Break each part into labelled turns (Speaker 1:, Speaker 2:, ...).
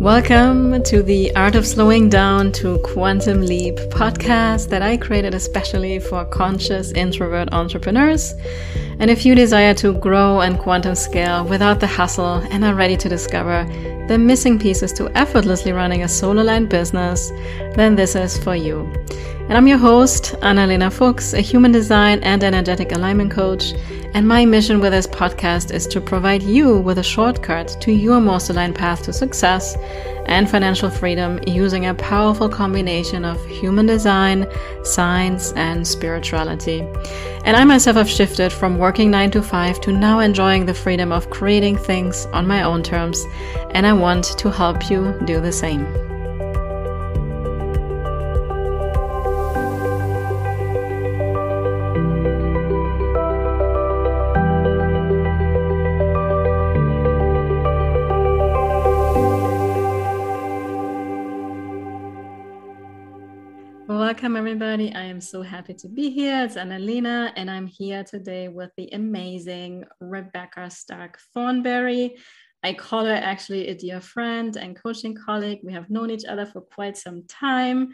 Speaker 1: Welcome to the Art of Slowing Down to Quantum Leap podcast that I created especially for conscious introvert entrepreneurs. And if you desire to grow and quantum scale without the hustle and are ready to discover the missing pieces to effortlessly running a soul aligned business, then this is for you. And I'm your host, Analena Fuchs, a human design and energetic alignment coach. And my mission with this podcast is to provide you with a shortcut to your most aligned path to success and financial freedom using a powerful combination of human design, science, and spirituality. And I myself have shifted from working 9 to 5 to now enjoying the freedom of creating things on my own terms, and I want to help you do the same. Everybody. I am so happy to be here. It's Analena, and I'm here today with the amazing Rebecca Stark Thornberry. I call her actually a dear friend and coaching colleague. We have known each other for quite some time.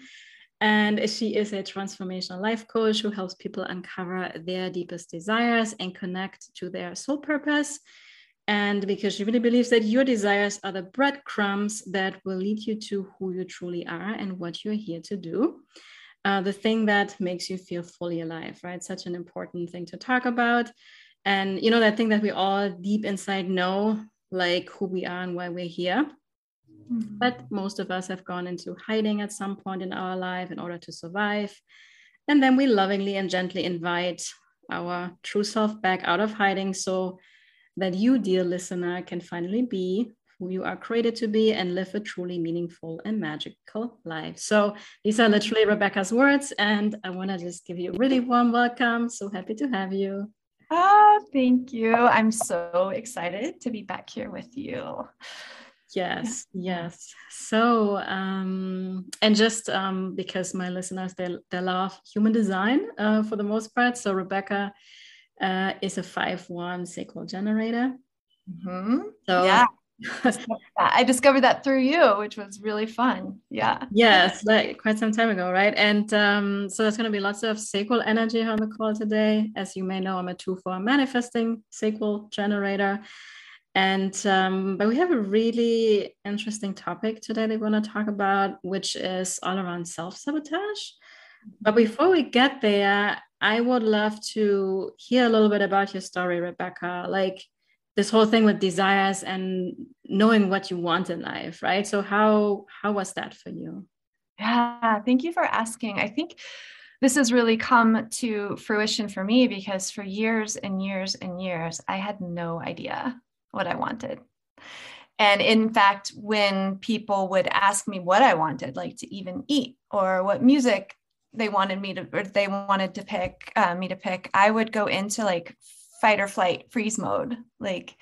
Speaker 1: And she is a transformational life coach who helps people uncover their deepest desires and connect to their soul purpose. And because she really believes that your desires are the breadcrumbs that will lead you to who you truly are and what you're here to do uh, the thing that makes you feel fully alive, right? Such an important thing to talk about. And, you know, that thing that we all deep inside know, like who we are and why we're here. Mm-hmm. But most of us have gone into hiding at some point in our life in order to survive. And then we lovingly and gently invite our true self back out of hiding so that you, dear listener, can finally be who you are created to be and live a truly meaningful and magical life. So these are literally Rebecca's words, and I want to just give you a really warm welcome. So happy to have you.
Speaker 2: Ah, thank you. I'm so excited to be back here with you.
Speaker 1: Yes, yes. So, um, and just um, because my listeners they they love human design uh, for the most part, so Rebecca uh, is a five one sacral generator.
Speaker 2: Mm-hmm. So yeah. I discovered that through you, which was really fun. Yeah.
Speaker 1: Yes, like quite some time ago, right? And um, so there's going to be lots of sacral energy on the call today. As you may know, I'm a two for manifesting sacral generator. And um, but we have a really interesting topic today that we want to talk about, which is all around self-sabotage. But before we get there, I would love to hear a little bit about your story, Rebecca. Like this whole thing with desires and knowing what you want in life right? So how how was that for you?
Speaker 2: Yeah thank you for asking. I think this has really come to fruition for me because for years and years and years i had no idea what i wanted. And in fact when people would ask me what i wanted like to even eat or what music they wanted me to or they wanted to pick uh, me to pick i would go into like fight or flight freeze mode. Like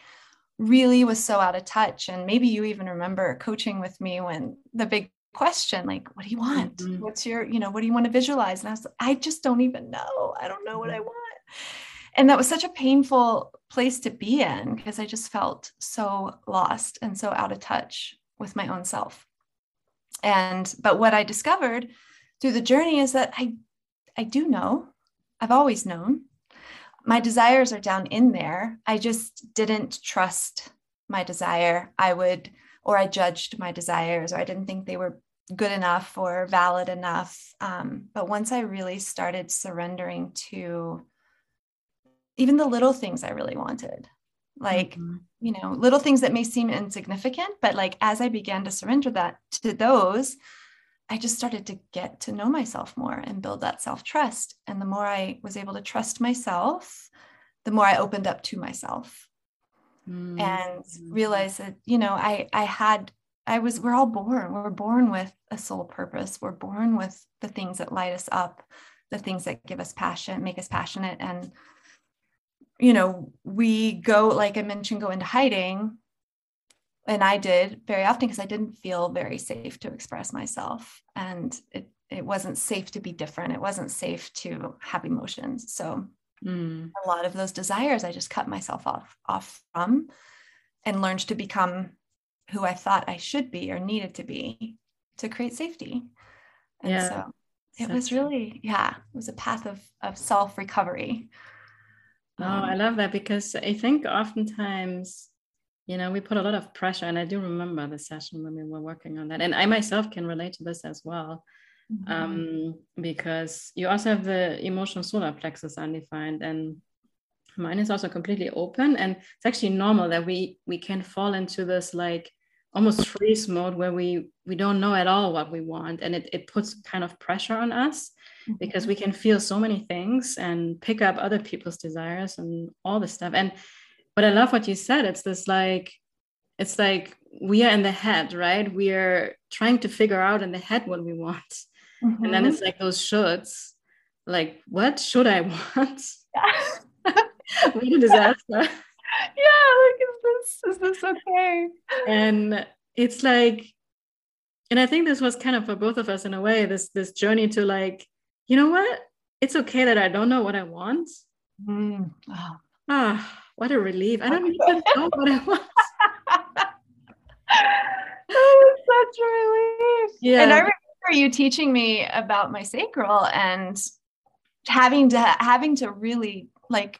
Speaker 2: really was so out of touch. And maybe you even remember coaching with me when the big question like what do you want? Mm-hmm. what's your you know what do you want to visualize? And i was i just don't even know. I don't know what i mm-hmm. want. And that was such a painful place to be in because i just felt so lost and so out of touch with my own self. And but what i discovered through the journey is that i i do know. I've always known my desires are down in there. I just didn't trust my desire. I would, or I judged my desires, or I didn't think they were good enough or valid enough. Um, but once I really started surrendering to even the little things I really wanted, like, mm-hmm. you know, little things that may seem insignificant, but like as I began to surrender that to those, I just started to get to know myself more and build that self trust. And the more I was able to trust myself, the more I opened up to myself mm-hmm. and realized that, you know, I, I had, I was, we're all born, we're born with a soul purpose. We're born with the things that light us up, the things that give us passion, make us passionate. And, you know, we go, like I mentioned, go into hiding and I did very often because I didn't feel very safe to express myself. And it, it wasn't safe to be different. It wasn't safe to have emotions. So mm. a lot of those desires I just cut myself off off from and learned to become who I thought I should be or needed to be to create safety. And yeah. so it was really, yeah, it was a path of, of self recovery.
Speaker 1: Oh, um, I love that because I think oftentimes, you know, we put a lot of pressure, and I do remember the session when we were working on that. And I myself can relate to this as well. Mm-hmm. Um, because you also have the emotional solar plexus undefined, and mine is also completely open. And it's actually normal that we we can fall into this like almost freeze mode where we we don't know at all what we want and it, it puts kind of pressure on us mm-hmm. because we can feel so many things and pick up other people's desires and all this stuff and but i love what you said it's this like it's like we are in the head right we are trying to figure out in the head what we want mm-hmm. and then it's like those shoulds like what should i want what a disaster
Speaker 2: yeah, like is this is this okay?
Speaker 1: And it's like, and I think this was kind of for both of us in a way, this this journey to like, you know what? It's okay that I don't know what I want. Mm. Oh. Ah, what a relief. I don't even know what I want.
Speaker 2: was such a relief. Yeah. And I remember you teaching me about my sacral and having to having to really like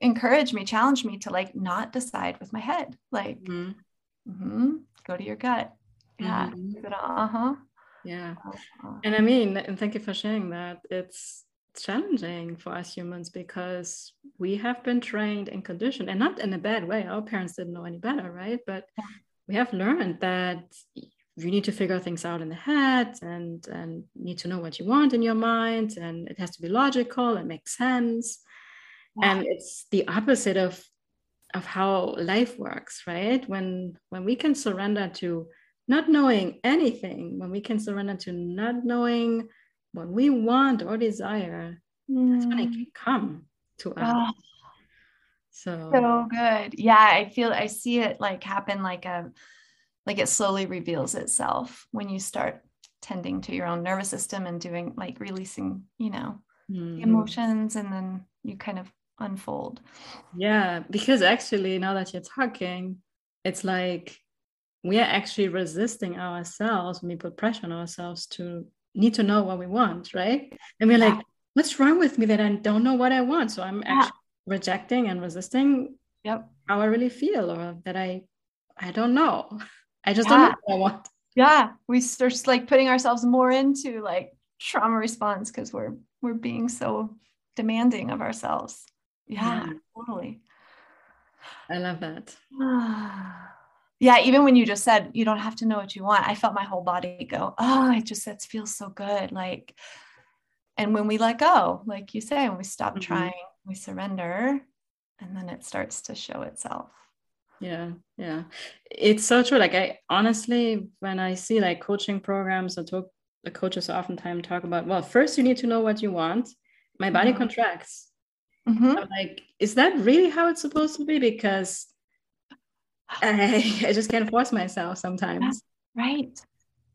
Speaker 2: encourage me, challenge me to like not decide with my head. Like, mm-hmm. Mm-hmm, go to your gut. Yeah. Mm-hmm. Uh huh.
Speaker 1: Yeah. Uh-huh. And I mean, and thank you for sharing that. It's challenging for us humans because we have been trained and conditioned, and not in a bad way. Our parents didn't know any better, right? But we have learned that you need to figure things out in the head and and need to know what you want in your mind and it has to be logical and make sense and it's the opposite of of how life works right when when we can surrender to not knowing anything when we can surrender to not knowing what we want or desire mm. that's when it mm. can come to us oh, so
Speaker 2: so good yeah i feel i see it like happen like a like it slowly reveals itself when you start tending to your own nervous system and doing like releasing you know mm-hmm. emotions and then you kind of unfold
Speaker 1: yeah because actually now that you're talking it's like we are actually resisting ourselves when we put pressure on ourselves to need to know what we want right and we're yeah. like what's wrong with me that i don't know what i want so i'm yeah. actually rejecting and resisting
Speaker 2: yep
Speaker 1: how i really feel or that i i don't know i just yeah. don't know what i want
Speaker 2: yeah we start like putting ourselves more into like trauma response because we're we're being so demanding of ourselves yeah, totally.
Speaker 1: I love that.
Speaker 2: yeah, even when you just said you don't have to know what you want, I felt my whole body go, oh, it just that feels so good. Like, and when we let go, like you say, when we stop mm-hmm. trying, we surrender, and then it starts to show itself.
Speaker 1: Yeah, yeah. It's so true. Like I honestly, when I see like coaching programs or talk the coaches oftentimes talk about, well, first you need to know what you want. My body mm-hmm. contracts Mm-hmm. I'm like, is that really how it's supposed to be? Because I, I just can't force myself sometimes.
Speaker 2: Right.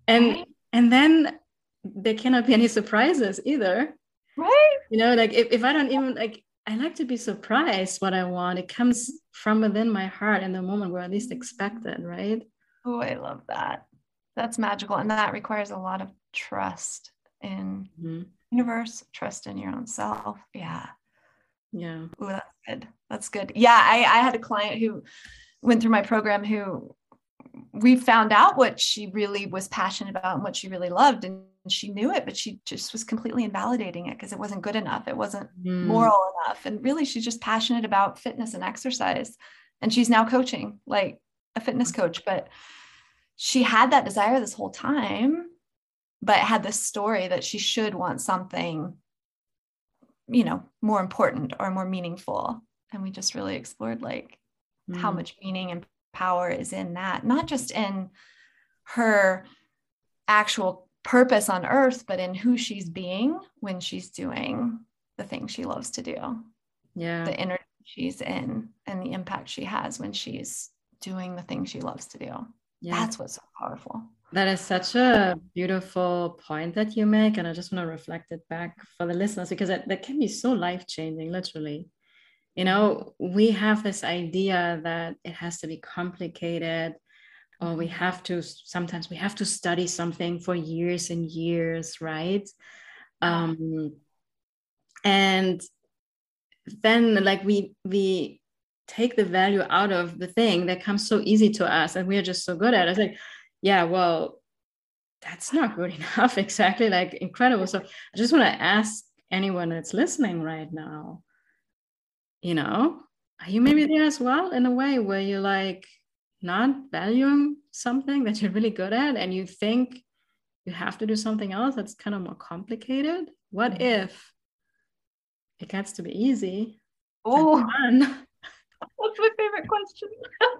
Speaker 1: And right. and then there cannot be any surprises either.
Speaker 2: Right.
Speaker 1: You know, like if, if I don't even like I like to be surprised what I want. It comes from within my heart in the moment where I least expect it, right?
Speaker 2: Oh, I love that. That's magical. And that requires a lot of trust in mm-hmm. universe, trust in your own self. Yeah.
Speaker 1: Yeah.
Speaker 2: Oh, that's good. That's good. Yeah. I, I had a client who went through my program who we found out what she really was passionate about and what she really loved. And she knew it, but she just was completely invalidating it because it wasn't good enough. It wasn't mm. moral enough. And really, she's just passionate about fitness and exercise. And she's now coaching, like a fitness coach. But she had that desire this whole time, but had this story that she should want something you know more important or more meaningful and we just really explored like mm. how much meaning and power is in that not just in her actual purpose on earth but in who she's being when she's doing the thing she loves to do
Speaker 1: yeah
Speaker 2: the energy she's in and the impact she has when she's doing the thing she loves to do yeah. that's what's so powerful
Speaker 1: that is such a beautiful point that you make. And I just want to reflect it back for the listeners because that, that can be so life changing, literally. You know, we have this idea that it has to be complicated or we have to sometimes we have to study something for years and years right um and then like we we take the value out of the thing that comes so easy to us and we're just so good at it. It's like, yeah, well, that's not good enough. exactly. Like incredible. So I just want to ask anyone that's listening right now, you know, are you maybe there as well in a way where you're like not valuing something that you're really good at and you think you have to do something else that's kind of more complicated? What mm-hmm. if it gets to be easy?
Speaker 2: Oh, That's my favorite question.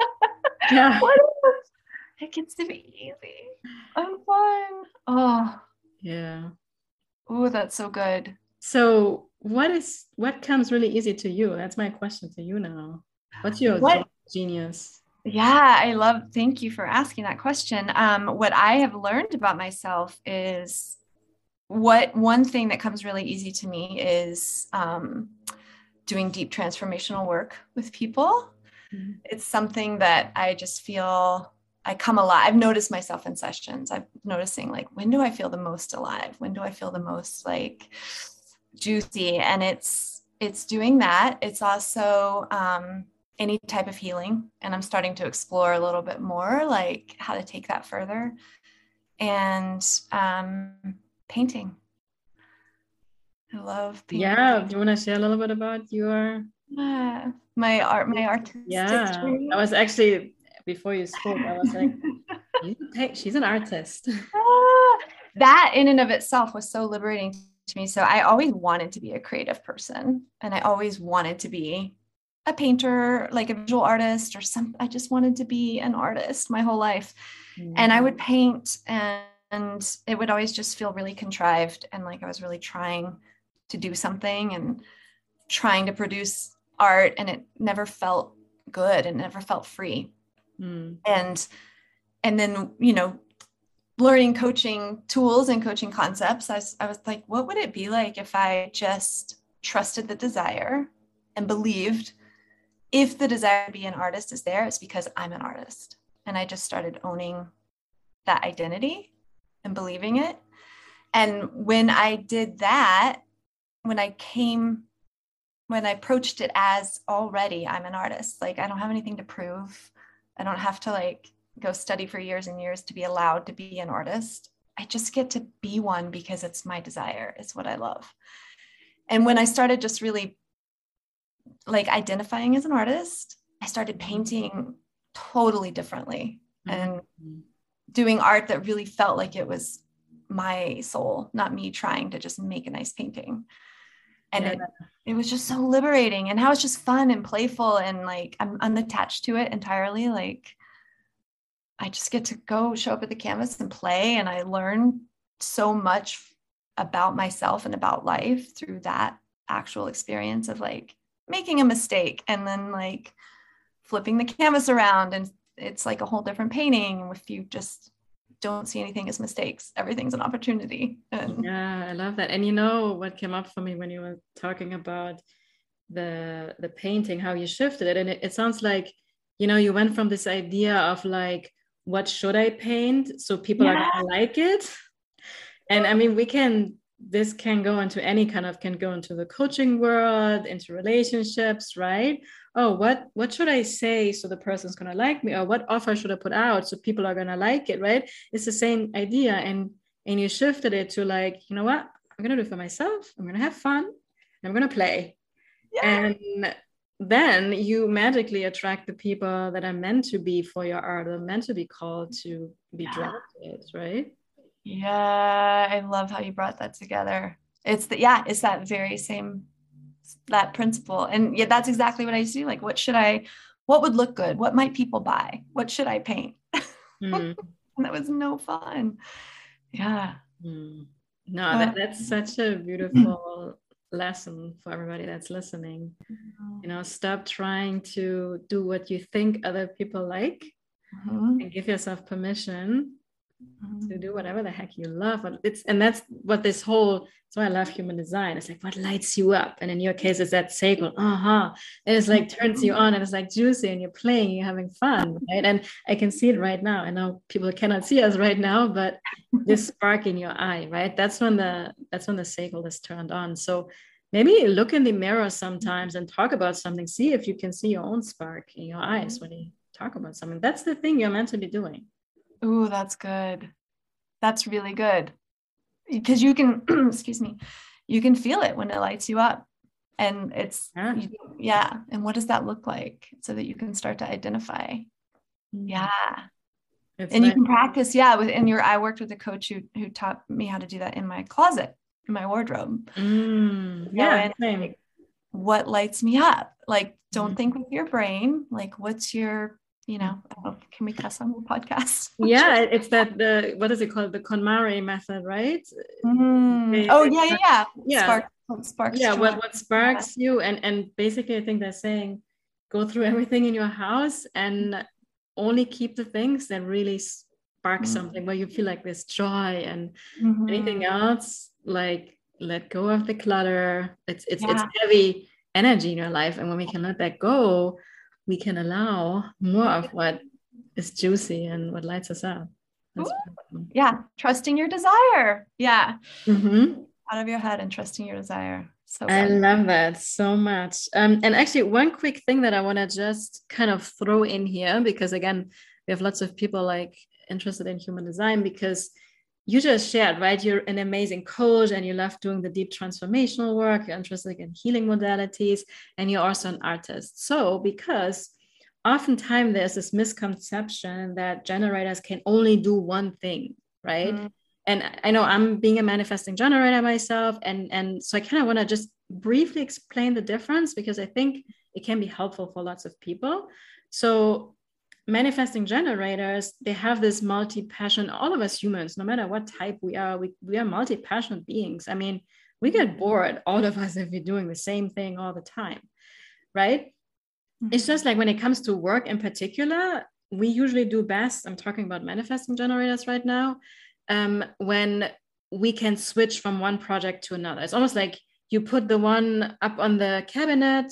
Speaker 2: yeah. What if it gets to be easy i'm fine Oh.
Speaker 1: Yeah.
Speaker 2: Oh, that's so good.
Speaker 1: So what is what comes really easy to you? That's my question to you now. What's your what? genius?
Speaker 2: Yeah, I love thank you for asking that question. Um, what I have learned about myself is what one thing that comes really easy to me is um, doing deep transformational work with people. Mm-hmm. It's something that I just feel I come alive. I've noticed myself in sessions. I'm noticing like when do I feel the most alive? When do I feel the most like juicy? And it's it's doing that. It's also um, any type of healing, and I'm starting to explore a little bit more like how to take that further. And um, painting. I love
Speaker 1: painting. Yeah. Do you want to share a little bit about your
Speaker 2: uh, my art, my art?
Speaker 1: Yeah. I was actually before you spoke, I was like, she's an artist.
Speaker 2: Ah, that in and of itself was so liberating to me. So I always wanted to be a creative person and I always wanted to be a painter, like a visual artist or some I just wanted to be an artist my whole life. Mm-hmm. And I would paint and, and it would always just feel really contrived and like I was really trying to do something and trying to produce art and it never felt good and never felt free mm. and and then you know learning coaching tools and coaching concepts I was, I was like what would it be like if i just trusted the desire and believed if the desire to be an artist is there it's because i'm an artist and i just started owning that identity and believing it and when i did that when I came, when I approached it as already I'm an artist, like I don't have anything to prove. I don't have to like go study for years and years to be allowed to be an artist. I just get to be one because it's my desire, it's what I love. And when I started just really like identifying as an artist, I started painting totally differently mm-hmm. and doing art that really felt like it was my soul, not me trying to just make a nice painting and yeah. it, it was just so liberating and how it's just fun and playful and like i'm unattached to it entirely like i just get to go show up at the canvas and play and i learn so much about myself and about life through that actual experience of like making a mistake and then like flipping the canvas around and it's like a whole different painting if you just don't see anything as mistakes. Everything's an opportunity.
Speaker 1: And yeah, I love that. And you know what came up for me when you were talking about the the painting, how you shifted it, and it, it sounds like you know you went from this idea of like what should I paint so people yeah. are gonna like it, and I mean we can this can go into any kind of can go into the coaching world into relationships right? Oh what what should i say so the person's going to like me? Or what offer should i put out so people are going to like it right? It's the same idea and and you shifted it to like you know what? I'm going to do for myself. I'm going to have fun. I'm going to play. Yeah. and then you magically attract the people that are meant to be for your art or meant to be called to be yeah. it right?
Speaker 2: Yeah i love how you brought that together. It's the yeah it's that very same that principle. And yeah that's exactly what i do. Like what should i what would look good? What might people buy? What should i paint? Mm. that was no fun. Yeah.
Speaker 1: Mm. no uh, that, that's such a beautiful lesson for everybody that's listening mm-hmm. you know stop trying to do what you think other people like mm-hmm. and give yourself permission mm-hmm. to do whatever the heck you love. And it's and that's what this whole so I love human design. It's like what lights you up. And in your case, it's that sacral, uh-huh. And it's like turns you on and it's like juicy and you're playing, you're having fun. Right. And I can see it right now. I know people cannot see us right now, but this spark in your eye, right? That's when the that's when the sacral is turned on. So maybe look in the mirror sometimes and talk about something. See if you can see your own spark in your eyes when you talk about something. That's the thing you're meant to be doing.
Speaker 2: Ooh, that's good. That's really good. Because you can, excuse me, you can feel it when it lights you up. And it's, yeah. You, yeah. And what does that look like so that you can start to identify? Mm. Yeah. It's and you can practice, yeah. With in your, I worked with a coach who who taught me how to do that in my closet, in my wardrobe.
Speaker 1: Mm, yeah.
Speaker 2: like, what lights me up? Like, don't mm. think with your brain. Like, what's your you know, can we cuss on the podcast?
Speaker 1: yeah, it's that the what is it called? The KonMari method, right?
Speaker 2: Mm. oh yeah, yeah, yeah.
Speaker 1: Yeah. Spark, sparks yeah, what, what sparks yeah. you and and basically I think they're saying go through everything in your house and only keep the things that really spark mm-hmm. something where you feel like this joy and mm-hmm. anything else like let go of the clutter. It's it's yeah. it's heavy energy in your life and when we can let that go we can allow more of what is juicy and what lights us up.
Speaker 2: Yeah, trusting your desire. Yeah. Mm-hmm. Out of your head and trusting your desire.
Speaker 1: So I love that so much. Um, and actually, one quick thing that I want to just kind of throw in here, because again, we have lots of people like interested in human design because you just shared, right? You're an amazing coach and you love doing the deep transformational work. You're interested in healing modalities and you're also an artist. So, because oftentimes there's this misconception that generators can only do one thing, right? Mm-hmm. And I know I'm being a manifesting generator myself. And, and so I kind of want to just briefly explain the difference because I think it can be helpful for lots of people. So, manifesting generators they have this multi-passion all of us humans no matter what type we are we, we are multi-passionate beings. I mean we get bored all of us if we're doing the same thing all the time right? Mm-hmm. it's just like when it comes to work in particular we usually do best i'm talking about manifesting generators right now um, when we can switch from one project to another. It's almost like you put the one up on the cabinet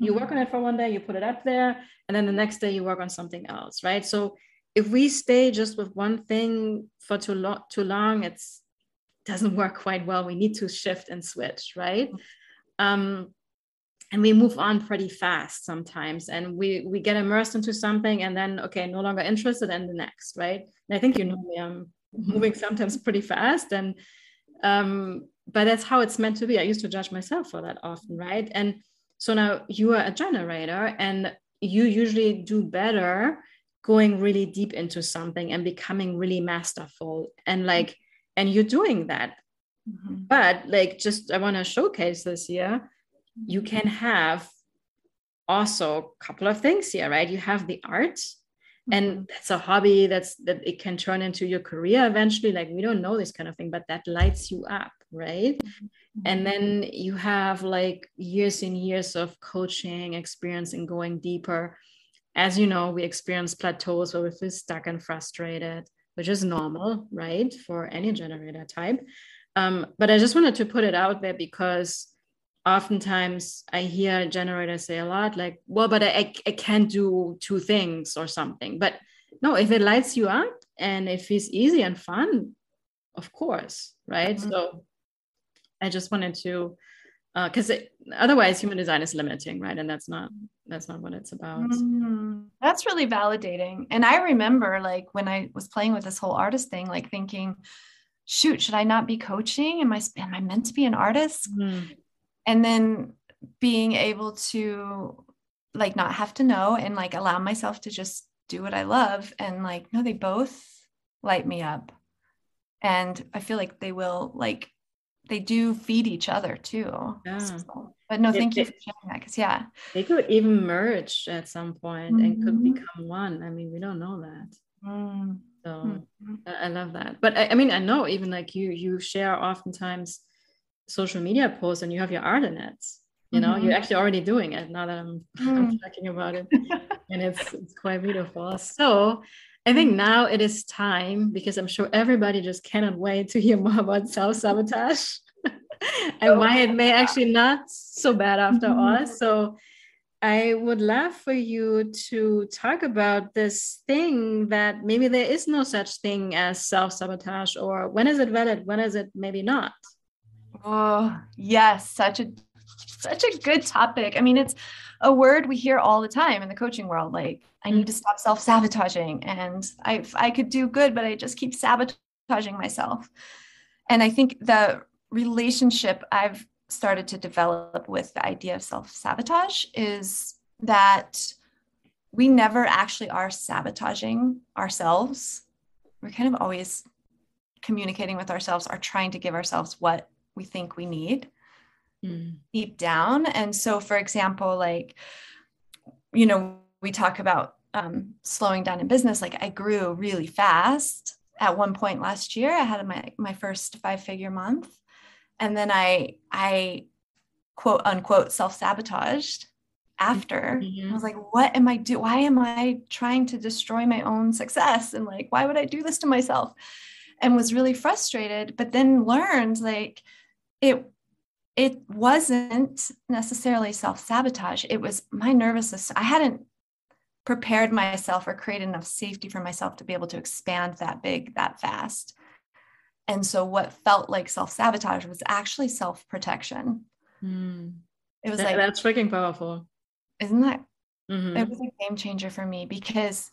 Speaker 1: you work on it for one day you put it up there and then the next day you work on something else right? So if we stay just with one thing for too long too long it's doesn't work quite well. We need to shift and switch right? Um, and we move on pretty fast sometimes and we we get immersed into something and then okay no longer interested in the next right? And i think you know me i'm moving sometimes pretty fast and um, but that's how it's meant to be. I used to judge myself for that often right? And so now you are a generator and you usually do better going really deep into something and becoming really masterful and like and you're doing that. Mm-hmm. but like just i want to showcase this here. You can have also a couple of things here right? You have the art mm-hmm. and that's a hobby that's that it can turn into your career eventually. Like we don't know this kind of thing but that lights you up right? Mm-hmm. and then you have like years and years of coaching experience and going deeper. As you know we experience plateaus where we feel stuck and frustrated which is normal right for any generator type. Um, but i just wanted to put it out there because oftentimes i hear generators say a lot like well but i, I can't do two things or something. But no if it lights you up and it feels easy and fun of course right? Mm-hmm. so I just wanted to, because uh, otherwise human design is limiting, right? And that's not that's not what it's about.
Speaker 2: Mm-hmm. That's really validating. And I remember like when I was playing with this whole artist thing, like thinking, shoot, should I not be coaching? Am I am I meant to be an artist? Mm-hmm. And then being able to like not have to know and like allow myself to just do what I love and like no, they both light me up. And I feel like they will like they do feed each other too. Yeah. So, but no, thank it, you for sharing that because yeah.
Speaker 1: They could even merge at some point mm-hmm. and could mm-hmm. become one. I mean, we don't know that. Mm. So mm-hmm. I love that. But I, I, mean, I know even like you, you share oftentimes social media posts and you have your art in it. You know, mm-hmm. you're actually already doing it now that I'm, I'm mm. talking about it. and it's it's quite beautiful. So I think now it is time because I'm sure everybody just cannot wait to hear more about self sabotage and why it may actually not so bad after mm-hmm. all. So I would love for you to talk about this thing that maybe there is no such thing as self sabotage, or when is it valid? When is it maybe not?
Speaker 2: Oh, yes, such a such a good topic. I mean, it's a word we hear all the time in the coaching world. Like, I need to mm-hmm. stop self sabotaging, and I I could do good, but I just keep sabotaging myself. And I think the relationship I've started to develop with the idea of self sabotage is that we never actually are sabotaging ourselves. We're kind of always communicating with ourselves, are trying to give ourselves what we think we need mm. deep down. And so, for example, like, you know, we talk about um, slowing down in business. Like, I grew really fast at one point last year. I had my my first five figure month, and then I I quote unquote self sabotaged after mm-hmm. i was like what am i do why am i trying to destroy my own success and like why would i do this to myself and was really frustrated but then learned like it it wasn't necessarily self-sabotage it was my nervous system i hadn't prepared myself or created enough safety for myself to be able to expand that big that fast and so what felt like self-sabotage was actually self-protection
Speaker 1: mm. it was that, like that's freaking powerful
Speaker 2: isn't that mm-hmm. it was a game changer for me because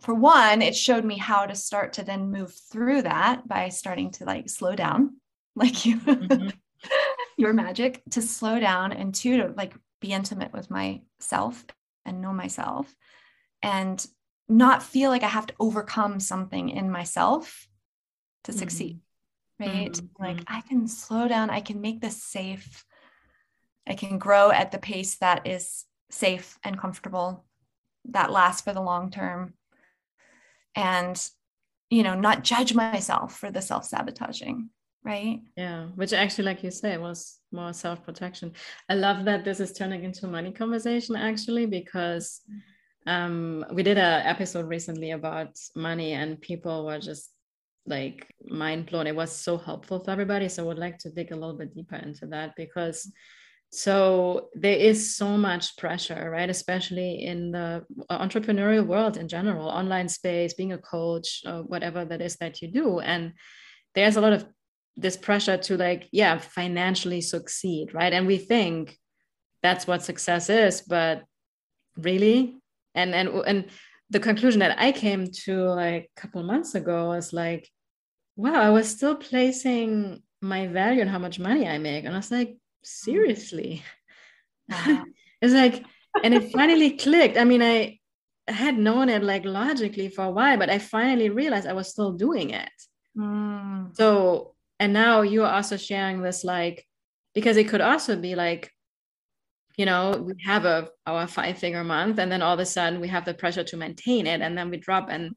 Speaker 2: for one it showed me how to start to then move through that by starting to like slow down like you mm-hmm. Your magic to slow down and two to like be intimate with myself and know myself and not feel like I have to overcome something in myself to succeed. Mm-hmm. Right. Mm-hmm. Like I can slow down, I can make this safe. I can grow at the pace that is safe and comfortable, that lasts for the long term. And, you know, not judge myself for the self sabotaging right?
Speaker 1: Yeah which actually like you say was more self-protection. I love that this is turning into a money conversation actually because um we did an episode recently about money and people were just like mind blown it was so helpful for everybody so i would like to dig a little bit deeper into that because so there is so much pressure right? Especially in the entrepreneurial world in general online space being a coach whatever that is that you do and there's a lot of this pressure to like yeah financially succeed right? And we think that's what success is but really? And and and the conclusion that i came to like a couple months ago was like wow i was still placing my value on how much money i make. And i was like seriously? Wow. it's like and it finally clicked. I mean i had known it like logically for a while but i finally realized i was still doing it. Mm. so and now you're also sharing this like because it could also be like you know we have a our five figure month and then all of a sudden we have the pressure to maintain it and then we drop and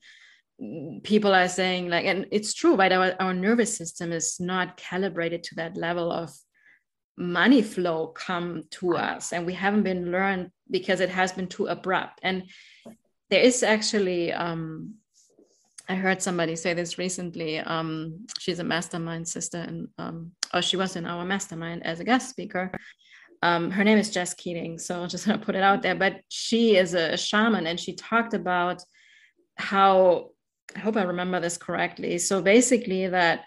Speaker 1: people are saying like and it's true right? Our, our nervous system is not calibrated to that level of money flow come to us and we haven't been learned because it has been too abrupt. And there is actually um, I heard somebody say this recently. Um, she's a mastermind sister, and um, or she was in our mastermind as a guest speaker. Um, her name is Jess Keating, so I'm just gonna put it out there. But she is a shaman, and she talked about how I hope I remember this correctly. So basically, that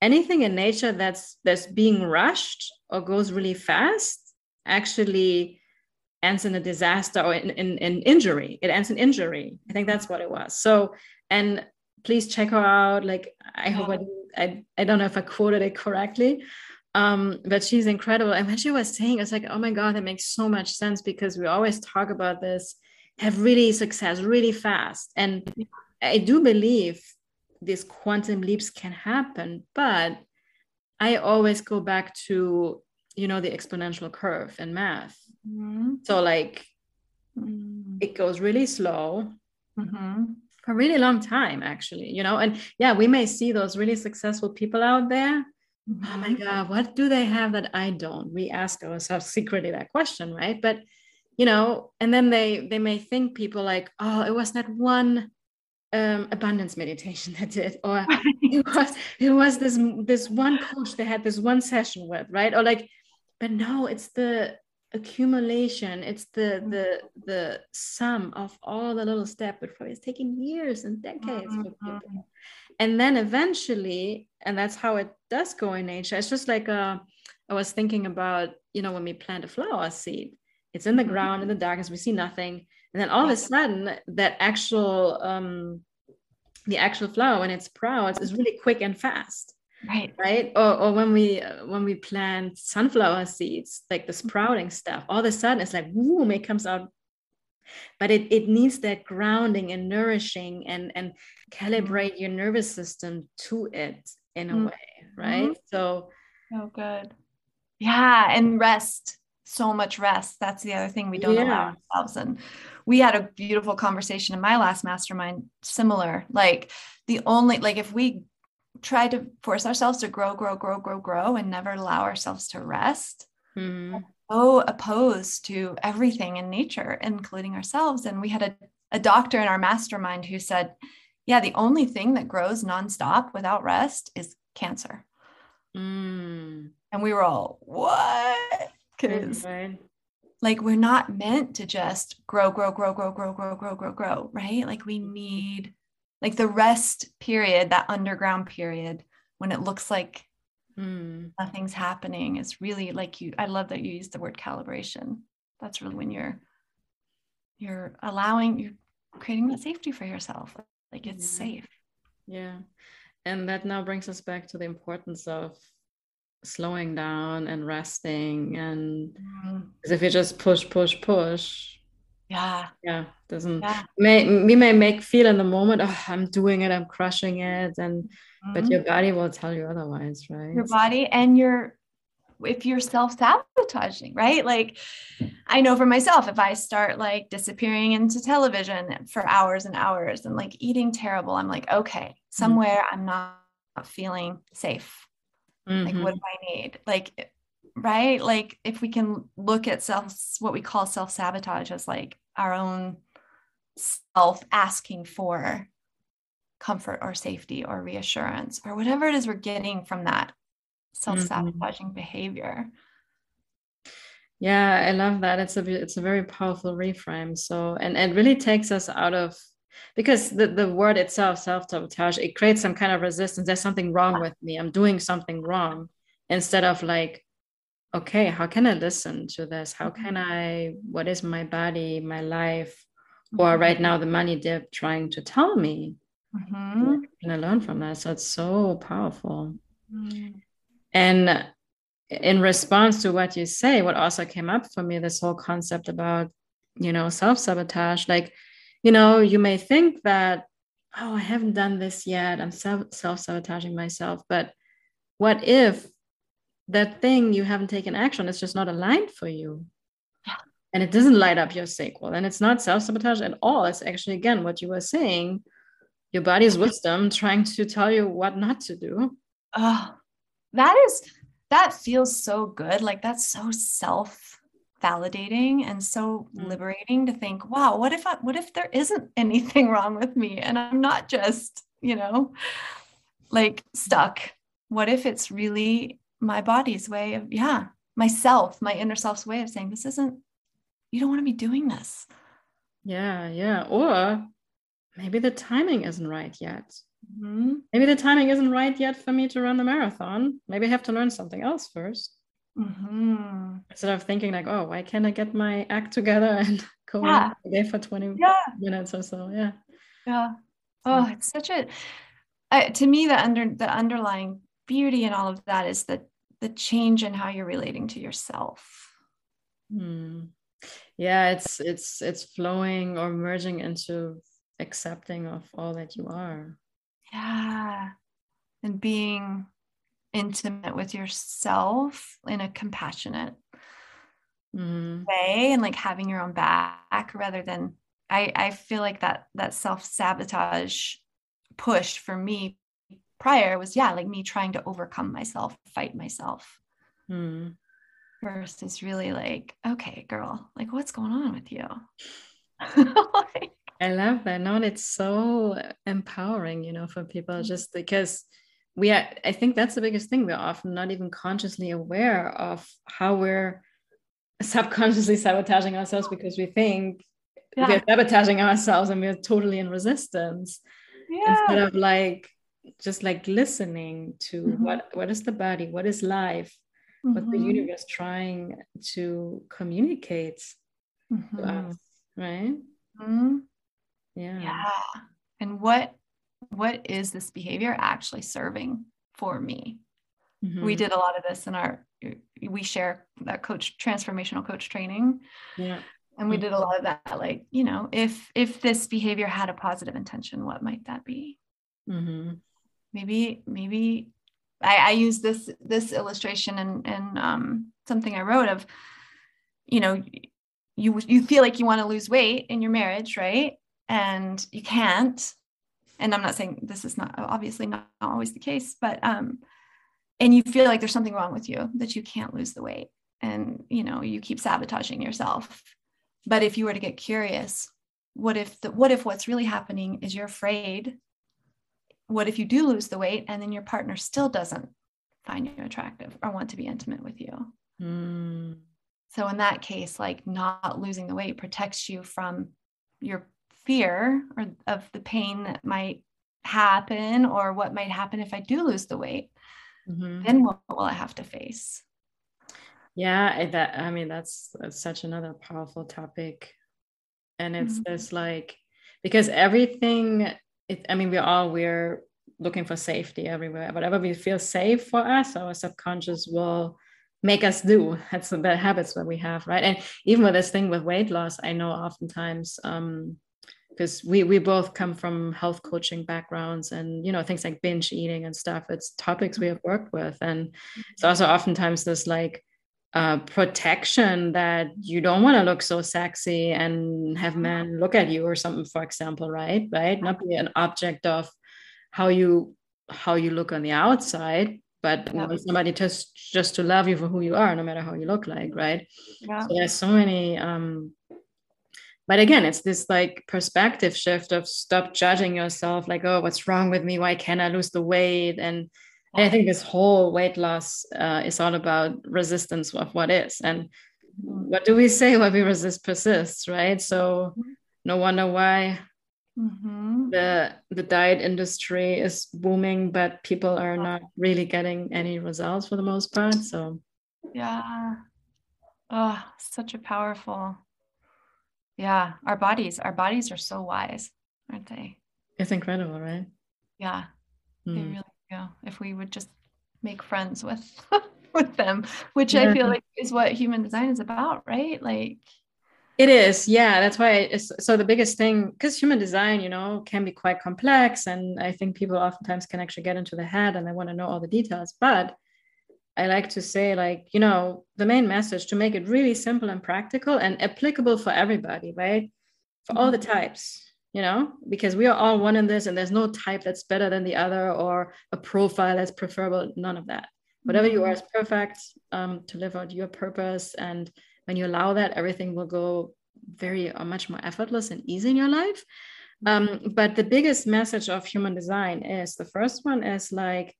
Speaker 1: anything in nature that's that's being rushed or goes really fast actually ends in a disaster or in, in, in injury. It ends in injury. I think that's what it was. So and please check her out. Like I hope I, I I don't know if I quoted it correctly, um, but she's incredible. And when she was saying, it's like, oh my god, that makes so much sense because we always talk about this, have really success really fast, and I do believe these quantum leaps can happen, but I always go back to you know the exponential curve in math. Mm-hmm. So like mm-hmm. it goes really slow. Mm-hmm a really long time actually you know? And yeah we may see those really successful people out there. Oh my mm-hmm. god what do they have that i don't? We ask ourselves secretly that question right? But you know and then they they may think people like oh it was that one um, abundance meditation that did, or it was it was this this one coach they had this one session with, right? Or like, but no, it's the accumulation. It's the the the sum of all the little steps. But probably it's taking years and decades for people, mm-hmm. and then eventually, and that's how it does go in nature. It's just like uh, I was thinking about, you know, when we plant a flower seed, it's in the mm-hmm. ground in the darkness, we see nothing and then all of a sudden that actual um the actual flower when it sprouts is really quick and fast
Speaker 2: right.
Speaker 1: Right? Or, or when we uh, when we plant sunflower seeds like the sprouting stuff all of a sudden it's like boom it comes out. But it, it needs that grounding and nourishing and and calibrate your nervous system to it in a mm-hmm. way right? Mm-hmm. so
Speaker 2: oh good. Yeah and rest. So much rest. That's the other thing we don't yeah. allow ourselves. And we had a beautiful conversation in my last mastermind similar. Like the only like if we try to force ourselves to grow grow grow grow grow and never allow ourselves to rest mm-hmm. so opposed to everything in nature including ourselves and we had a, a doctor in our mastermind who said yeah the only thing that grows nonstop without rest is cancer mm. and we were all what because like we're not meant to just grow grow grow grow grow grow grow grow grow right like we need like the rest period that underground period when it looks like mm. nothing's happening is really like you i love that you use the word calibration that's really when you're you're allowing you're creating that safety for yourself like it's mm. safe
Speaker 1: yeah and that now brings us back to the importance of slowing down and resting and mm. if you just push push push
Speaker 2: yeah
Speaker 1: yeah doesn't yeah. may we may make feel in the moment oh i'm doing it i'm crushing it and mm-hmm. but your body will tell you otherwise right
Speaker 2: your body and your if you're self-sabotaging right like i know for myself if i start like disappearing into television for hours and hours and like eating terrible i'm like okay mm-hmm. somewhere mm-hmm. i'm not feeling safe Mm-hmm. Like, what mm-hmm. do I need? Like, right? Like, if we can look at self, what we call self sabotage as like our own self asking for comfort or safety or reassurance or whatever it is we're getting from that self sabotaging mm-hmm. behavior.
Speaker 1: Yeah, I love that. It's a it's a very powerful reframe. So and it really takes us out of because the, the word itself self-sabotage it creates some kind of resistance there's something wrong with me i'm doing something wrong instead of like okay how can i listen to this how can mm-hmm. i what is my body my life or mm-hmm. right now the money dip trying to tell me mm-hmm. can i learn from that so it's so powerful mm-hmm. and in response to what you say what also came up for me this whole concept about you know self-sabotage like you know, you may think that, oh, I haven't done this yet. I'm self sabotaging myself. But what if that thing you haven't taken action it's just not aligned for you? Yeah. And it doesn't light up your sacral. And it's not self sabotage at all. It's actually, again, what you were saying your body's wisdom trying to tell you what not to do.
Speaker 2: Oh, that is, that feels so good. Like that's so self validating and so mm. liberating to think wow what if I, what if there isn't anything wrong with me and i'm not just you know like stuck what if it's really my body's way of yeah myself my inner self's way of saying this isn't you don't want to be doing this
Speaker 1: yeah yeah or maybe the timing isn't right yet mm-hmm. maybe the timing isn't right yet for me to run the marathon maybe i have to learn something else first Mm-hmm. Instead of thinking like, oh, why can't I get my act together and go yeah. day for 20 yeah. minutes or so? Yeah.
Speaker 2: Yeah. Oh, it's such a uh, to me the under the underlying beauty in all of that is that the change in how you're relating to yourself.
Speaker 1: Hmm. Yeah, it's it's it's flowing or merging into accepting of all that you are.
Speaker 2: Yeah. And being intimate with yourself in a compassionate mm. way and like having your own back rather than I, I feel like that that self-sabotage push for me prior was yeah like me trying to overcome myself fight myself mm. versus really like okay girl like what's going on with you like,
Speaker 1: I love that. No, and it's so empowering, you know, for people mm-hmm. just because we are, I think that's the biggest thing. We're often not even consciously aware of how we're subconsciously sabotaging ourselves because we think yeah. we're sabotaging ourselves and we're totally in resistance. Yeah. Instead of like just like listening to mm-hmm. what what is the body, what is life, mm-hmm. what the mm-hmm. universe trying to communicate mm-hmm. to us, right?
Speaker 2: Mm-hmm. Yeah. Yeah. And what what is this behavior actually serving for me? Mm-hmm. We did a lot of this in our we share that coach transformational coach training.
Speaker 1: Yeah.
Speaker 2: And we did a lot of that like, you know, if if this behavior had a positive intention, what might that be? Mm-hmm. Maybe maybe I, I use this this illustration and and um, something I wrote of, you know, you you feel like you want to lose weight in your marriage, right? And you can't. And I'm not saying this is not obviously not always the case, but um, and you feel like there's something wrong with you that you can't lose the weight, and you know you keep sabotaging yourself. But if you were to get curious, what if the, what if what's really happening is you're afraid what if you do lose the weight and then your partner still doesn't find you attractive or want to be intimate with you? Mm. So, in that case, like not losing the weight protects you from your fear or of the pain that might happen or what might happen if I do lose the weight. Mm-hmm. Then what will I have to face?
Speaker 1: Yeah, that I mean that's, that's such another powerful topic, and it's mm-hmm. this like because everything it, I mean, we all we're looking for safety everywhere. Whatever we feel safe for us, our subconscious will make us do. That's the bad habits that we have, right? And even with this thing with weight loss, I know oftentimes um, because we we both come from health coaching backgrounds and you know things like binge eating and stuff. It's topics we have worked with, and it's also oftentimes this like uh, protection that you don't want to look so sexy and have mm-hmm. men look at you or something for example right right not be an object of how you how you look on the outside but yeah. somebody just just to love you for who you are no matter how you look like right yeah. so there's so many um but again it's this like perspective shift of stop judging yourself like oh what's wrong with me why can't i lose the weight and and I think this whole weight loss uh, is all about resistance of what is. And what do we say? What we resist persists, right? So no wonder why mm-hmm. the the diet industry is booming, but people are not really getting any results for the most part. So
Speaker 2: yeah. Oh, such a powerful. Yeah, our bodies, our bodies are so wise, aren't they?
Speaker 1: It's incredible, right?
Speaker 2: Yeah. Mm. They really yeah if we would just make friends with with them which yeah. i feel like is what human design is about right like
Speaker 1: it is yeah that's why it's so the biggest thing because human design you know can be quite complex and i think people oftentimes can actually get into the head and they want to know all the details but i like to say like you know the main message to make it really simple and practical and applicable for everybody right for all the mm-hmm. types you know because we are all one in this and there's no type that's better than the other or a profile that's preferable none of that. Whatever you are mm-hmm. is perfect um, to live out your purpose. And when you allow that everything will go very uh, much more effortless and easy in your life. Um, but the biggest message of human design is the first one is like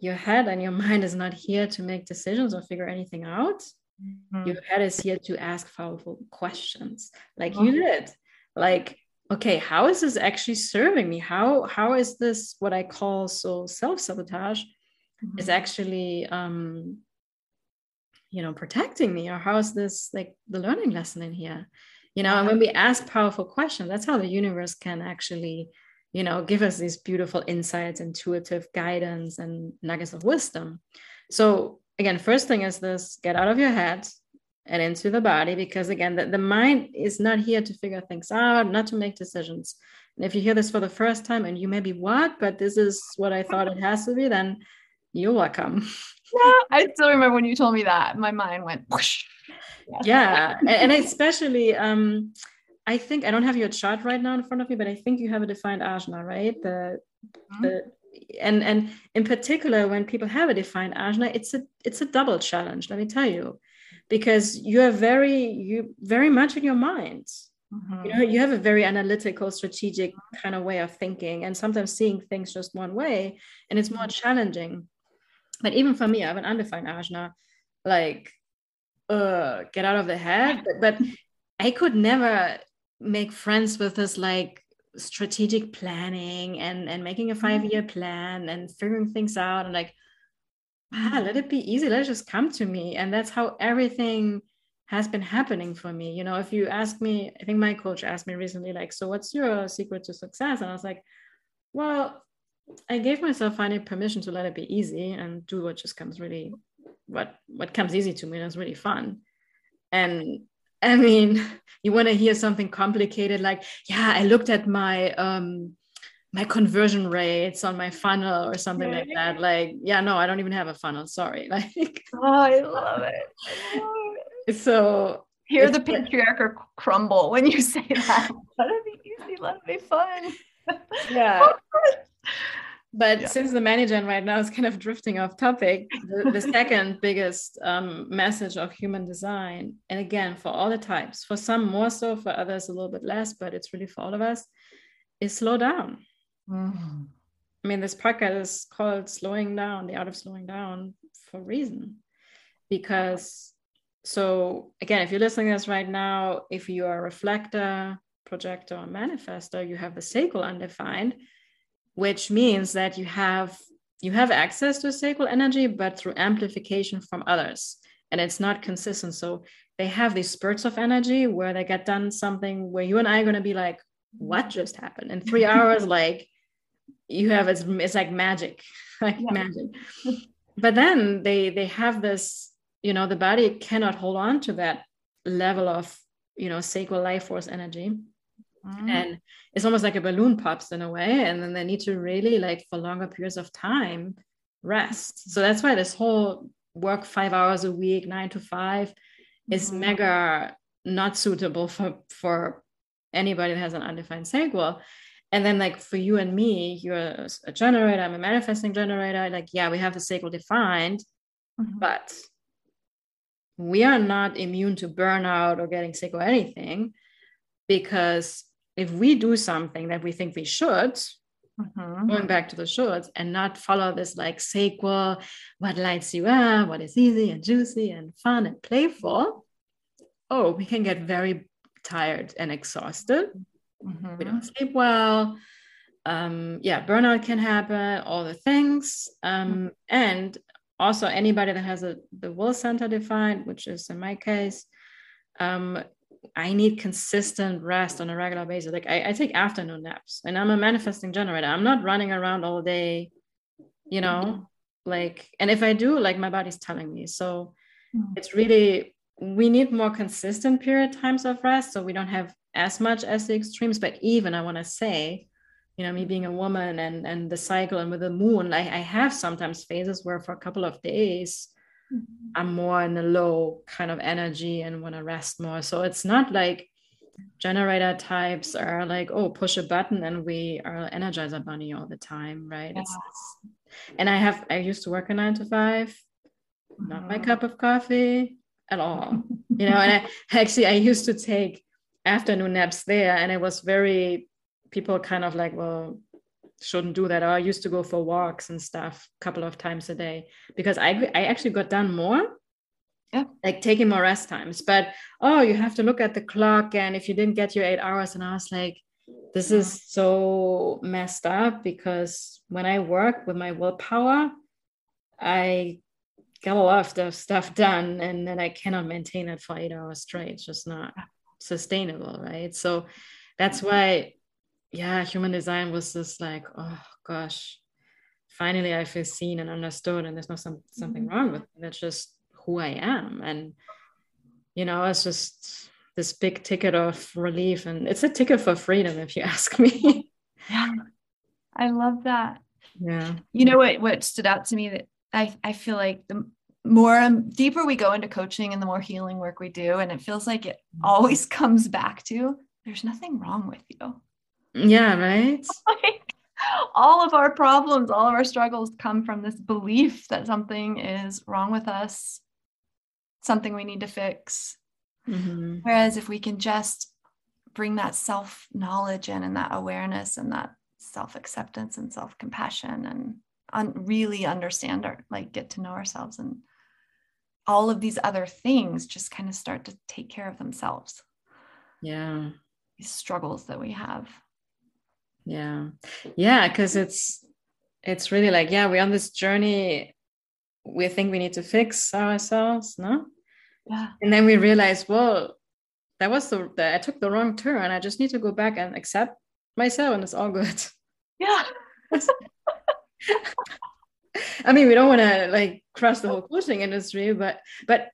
Speaker 1: your head and your mind is not here to make decisions or figure anything out. Mm-hmm. your head is here to ask powerful questions like you did. Like okay how is this actually serving me? How how is this what i call so self-sabotage mm-hmm. is actually um you know protecting me or how is this like the learning lesson in here? You know and when we ask powerful questions that's how the universe can actually you know give us these beautiful insights intuitive guidance and nuggets of wisdom. So again first thing is this get out of your head and into the body because again the, the mind is not here to figure things out not to make decisions and if you hear this for the first time and you may be what but this is what i thought it has to be then you're welcome
Speaker 2: yeah i still remember when you told me that my mind went whoosh.
Speaker 1: yeah, yeah. and, especially um i think i don't have your chart right now in front of me but i think you have a defined ajna right the mm-hmm. the and and in particular when people have a defined ajna it's a it's a double challenge let me tell you because you are very you very much in your mind Mm-hmm. You know, you have a very analytical, strategic kind of way of thinking, and sometimes seeing things just one way, and it's more mm-hmm. challenging. But even for me, I have an undefined ajna, like, uh, get out of the head. But, but I could never make friends with this like strategic planning and and making a mm-hmm. five year plan and figuring things out and like ah, let it be easy. Let it just come to me. And that's how everything has been happening for me. You know if you ask me i think my coach asked me recently like so what's your secret to success? And i was like well i gave myself finally permission to let it be easy and do what just comes really what what comes easy to me and it's really fun. And I mean, you want to hear something complicated like, yeah, I looked at my um my conversion rates on my funnel or something like that. Like, yeah, no, I don't even have a funnel. Sorry. Like,
Speaker 2: oh, I love it. I love
Speaker 1: it. So
Speaker 2: hear the patriarchy crumble when you say that. Let it be easy. Let it be fun.
Speaker 1: Yeah. But yeah. since the manager right now is kind of drifting off topic, the, the second biggest um, message of human design, and again, for all the types, for some more so, for others a little bit less, but it's really for all of us, is slow down. Mm-hmm. I mean, this podcast is called Slowing Down, the Art of Slowing Down for a reason. Because, so again, if you're listening to this right now, if you are a reflector, projector, or manifester, you have the sacral undefined which means that you have you have access to sacral energy but through amplification from others and it's not consistent so they have these spurts of energy where they get done something where you and i are going to be like what just happened in three hours like you have it's, it's like magic like yeah. magic but then they they have this you know the body cannot hold on to that level of you know sacral life force energy mm. and it's almost like a balloon pops in a way and then they need to really like for longer periods of time rest so that's why this whole work five hours a week nine to five is mm. mega not suitable for for anybody that has an undefined sacral and then like for you and me you're a generator i'm a manifesting generator like yeah we have the sacral defined mm-hmm. but we are not immune to burnout or getting sick or anything because if we do something that we think we should, mm-hmm. going back to the shoulds and not follow this like sacral, what lights you up, what is easy and juicy and fun and playful, oh, we can get very tired and exhausted. Mm-hmm. We don't sleep well. Um, yeah, burnout can happen, all the things. Um, mm-hmm. And also, anybody that has a, the will center defined, which is in my case, um, I need consistent rest on a regular basis. Like I, I, take afternoon naps and I'm a manifesting generator. I'm not running around all day, you know, like, and if I do, like my body's telling me. So mm-hmm. it's really, we need more consistent period times of rest. So we don't have as much as the extremes. But even I want to say, you know, me being a woman and, and the cycle and with the moon, like I have sometimes phases where for a couple of days, mm-hmm. I'm more in a low kind of energy and want to rest more. So it's not like generator types are like, oh, push a button and we are energizer bunny all the time, right? It's, it's, and I have, I used to work a nine to five, not my mm-hmm. cup of coffee at all, you know. and I actually, I used to take afternoon naps there, and it was very, people kind of like, well, shouldn't do that. Or I used to go for walks and stuff a couple of times a day because I I actually got done more. Yeah. Like taking more rest times. But oh, you have to look at the clock. And if you didn't get your eight hours, and I was like, this is so messed up because when I work with my willpower, I get a lot of stuff done and then I cannot maintain it for eight hours straight. It's just not sustainable, right? So that's why yeah, human design was just like, oh gosh, finally I feel seen and understood, and there's no some, something mm-hmm. wrong with me. That's just who I am. And, you know, it's just this big ticket of relief. And it's a ticket for freedom, if you ask me.
Speaker 2: yeah. I love that.
Speaker 1: Yeah.
Speaker 2: You know what, what stood out to me that I, I feel like the more um, deeper we go into coaching and the more healing work we do, and it feels like it always comes back to there's nothing wrong with you
Speaker 1: yeah, right?
Speaker 2: like, all of our problems, all of our struggles come from this belief that something is wrong with us, something we need to fix. Mm-hmm. Whereas if we can just bring that self knowledge in and that awareness and that self acceptance and self compassion and un- really understand our like get to know ourselves and all of these other things just kind of start to take care of themselves.
Speaker 1: Yeah.
Speaker 2: These struggles that we have.
Speaker 1: Yeah. Yeah because it's it's really like yeah we're on this journey we think we need to fix ourselves no?
Speaker 2: Yeah.
Speaker 1: And then we realize well that was the, the i took the wrong turn. I just need to go back and accept myself and it's all good.
Speaker 2: Yeah
Speaker 1: I mean, we don't want to like crush the whole coaching industry, but but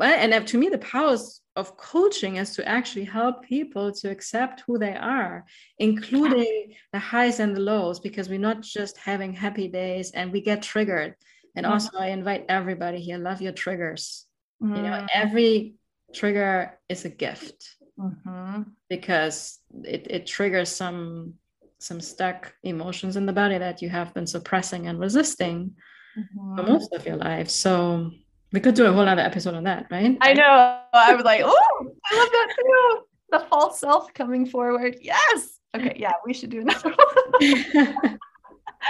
Speaker 1: and to me, the powers of coaching is to actually help people to accept who they are, including the highs and the lows, because we're not just having happy days and we get triggered. And mm-hmm. also, I invite everybody here: love your triggers. Mm-hmm. You know, mm-hmm. every trigger is a gift mm-hmm. because it, it triggers some some stuck emotions in the body that you have been suppressing and resisting mm-hmm. for most of your life. So we could do a whole other episode on that, right?
Speaker 2: I know. I was like, oh, I love that too. The false self coming forward. Yes. Okay. Yeah, we should do another one.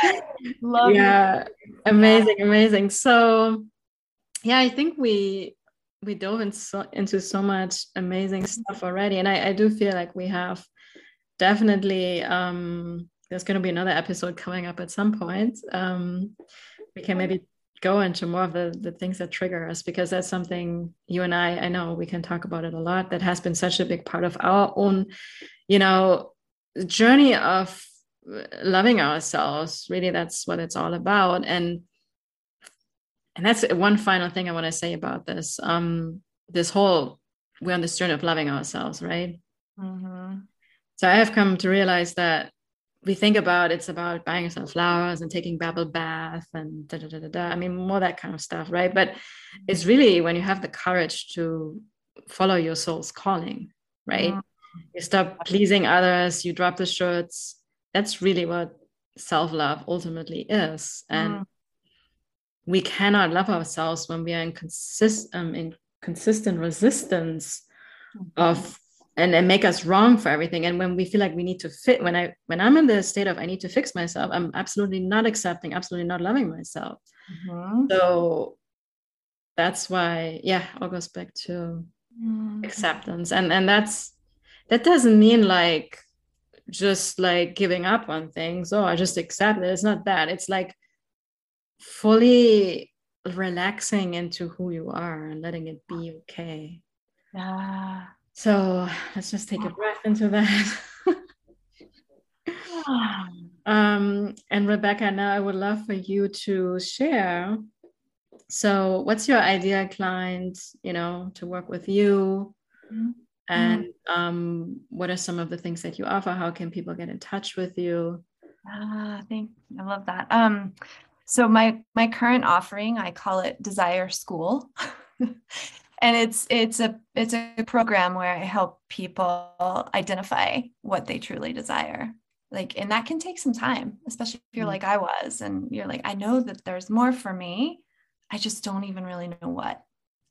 Speaker 1: love yeah. Amazing, yeah. amazing. So yeah, I think we we dove in so, into so much amazing stuff already. And I, I do feel like we have definitely um, there's going to be another episode coming up at some point. Um, we can maybe go into more of the, the things that trigger us because that's something you and I, I know we can talk about it a lot. That has been such a big part of our own, you know, journey of loving ourselves. Really, that's what it's all about. And and that's one final thing I want to say about this. Um, this whole we're on this journey of loving ourselves, right? Mm-hmm. So I have come to realize that we think about it's about buying yourself flowers and taking bubble bath and da, da, da, da, da. I mean, more that kind of stuff, right? But it's really when you have the courage to follow your soul's calling, right? Mm. You stop pleasing others, you drop the shirts. That's really what self love ultimately is. And mm. we cannot love ourselves when we are in, consist, um, in consistent resistance mm-hmm. of and, and make us wrong for everything. And when we feel like we need to fit when i when i'm in the state of i need to fix myself i'm absolutely not accepting absolutely not loving myself. Mm-hmm. so that's why yeah all goes back to mm-hmm. acceptance. And and that's that doesn't mean like just like giving up on things oh i just accept it. It's not that. It's like fully relaxing into who you are and letting it be okay.
Speaker 2: Yeah
Speaker 1: so let's just take a breath into that. um, and Rebecca, now I would love for you to share. So, what's your ideal client, you know, to work with you? Mm-hmm. And um, what are some of the things that you offer? How can people get in touch with you?
Speaker 2: Ah, thank I love that. Um, so my my current offering, I call it Desire School. and it's it's a it's a program where i help people identify what they truly desire. Like and that can take some time especially if you're mm-hmm. like i was and you're like i know that there's more for me. I just don't even really know what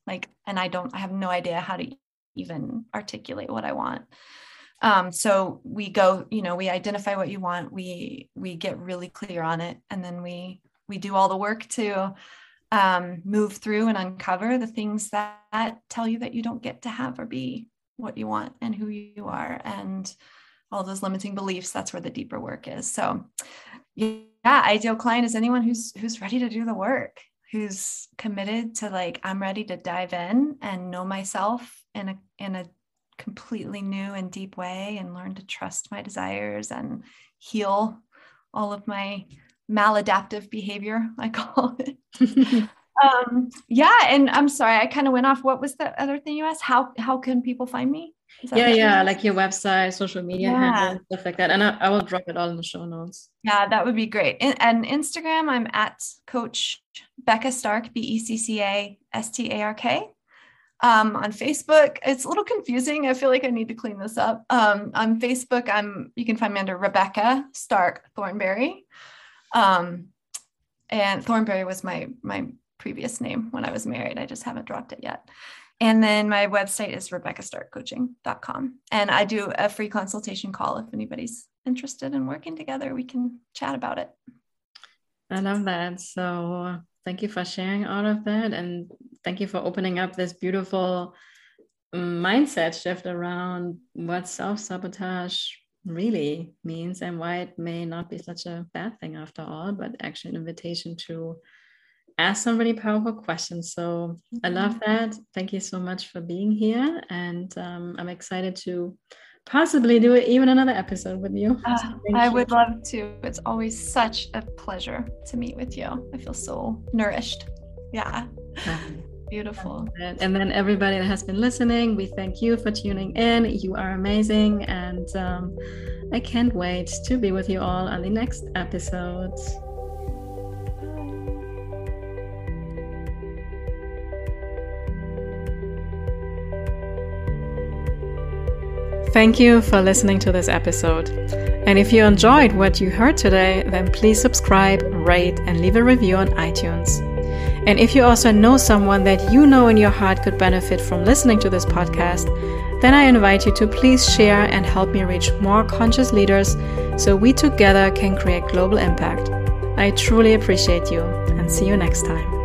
Speaker 2: like and i don't i have no idea how to even articulate what i want. Um, so we go you know we identify what you want. We we get really clear on it. And then we we do all the work to um, move through and uncover the things that tell you that you don't get to have or be what you want and who you are and all those limiting beliefs that's where the deeper work is. So yeah ideal client is anyone who's who's ready to do the work who's committed to like i'm ready to dive in and know myself in a in a completely new and deep way and learn to trust my desires and heal all of my maladaptive behavior, I call it. um, yeah, and I'm sorry, I kind of went off. What was the other thing you asked? How how can people find me?
Speaker 1: Yeah, yeah, like your website, social media yeah. handle, stuff like that. And I, I, will drop it all in the show notes.
Speaker 2: Yeah, that would be great. And, and Instagram, I'm at Coach Becca Stark, B E C C A S T A R K. Um, on Facebook, it's a little confusing. I feel like I need to clean this up. Um, on Facebook, I'm you can find me under Rebecca Stark Thornberry. Um, and Thornberry was my my previous name when I was married. I just haven't dropped it yet. And then my website is rebeccastarkcoaching.com. And I do a free consultation call if anybody's interested in working together. We can chat about it.
Speaker 1: I love that. So thank you for sharing all of that. And thank you for opening up this beautiful mindset shift around what self sabotage really means and why it may not be such a bad thing after all, but actually an invitation to ask some really powerful questions. So I love mm-hmm. that. Thank you so much for being here. And um, I'm excited to possibly do even another episode with you. Uh,
Speaker 2: I you. would love to. It's always such a pleasure to meet with you. I feel so nourished. Yeah. Beautiful.
Speaker 1: And then everybody that has been listening, we thank you for tuning in. You are amazing. And um, I can't wait to be with you all on the next episodes. Thank you for listening to this episode. And if you enjoyed what you heard today, then please subscribe, rate, and leave a review on iTunes. And if you also know someone that you know in your heart could benefit from listening to this podcast, then I invite you to please share and help me reach more conscious leaders so we together can create global impact. I truly appreciate you and see you next time.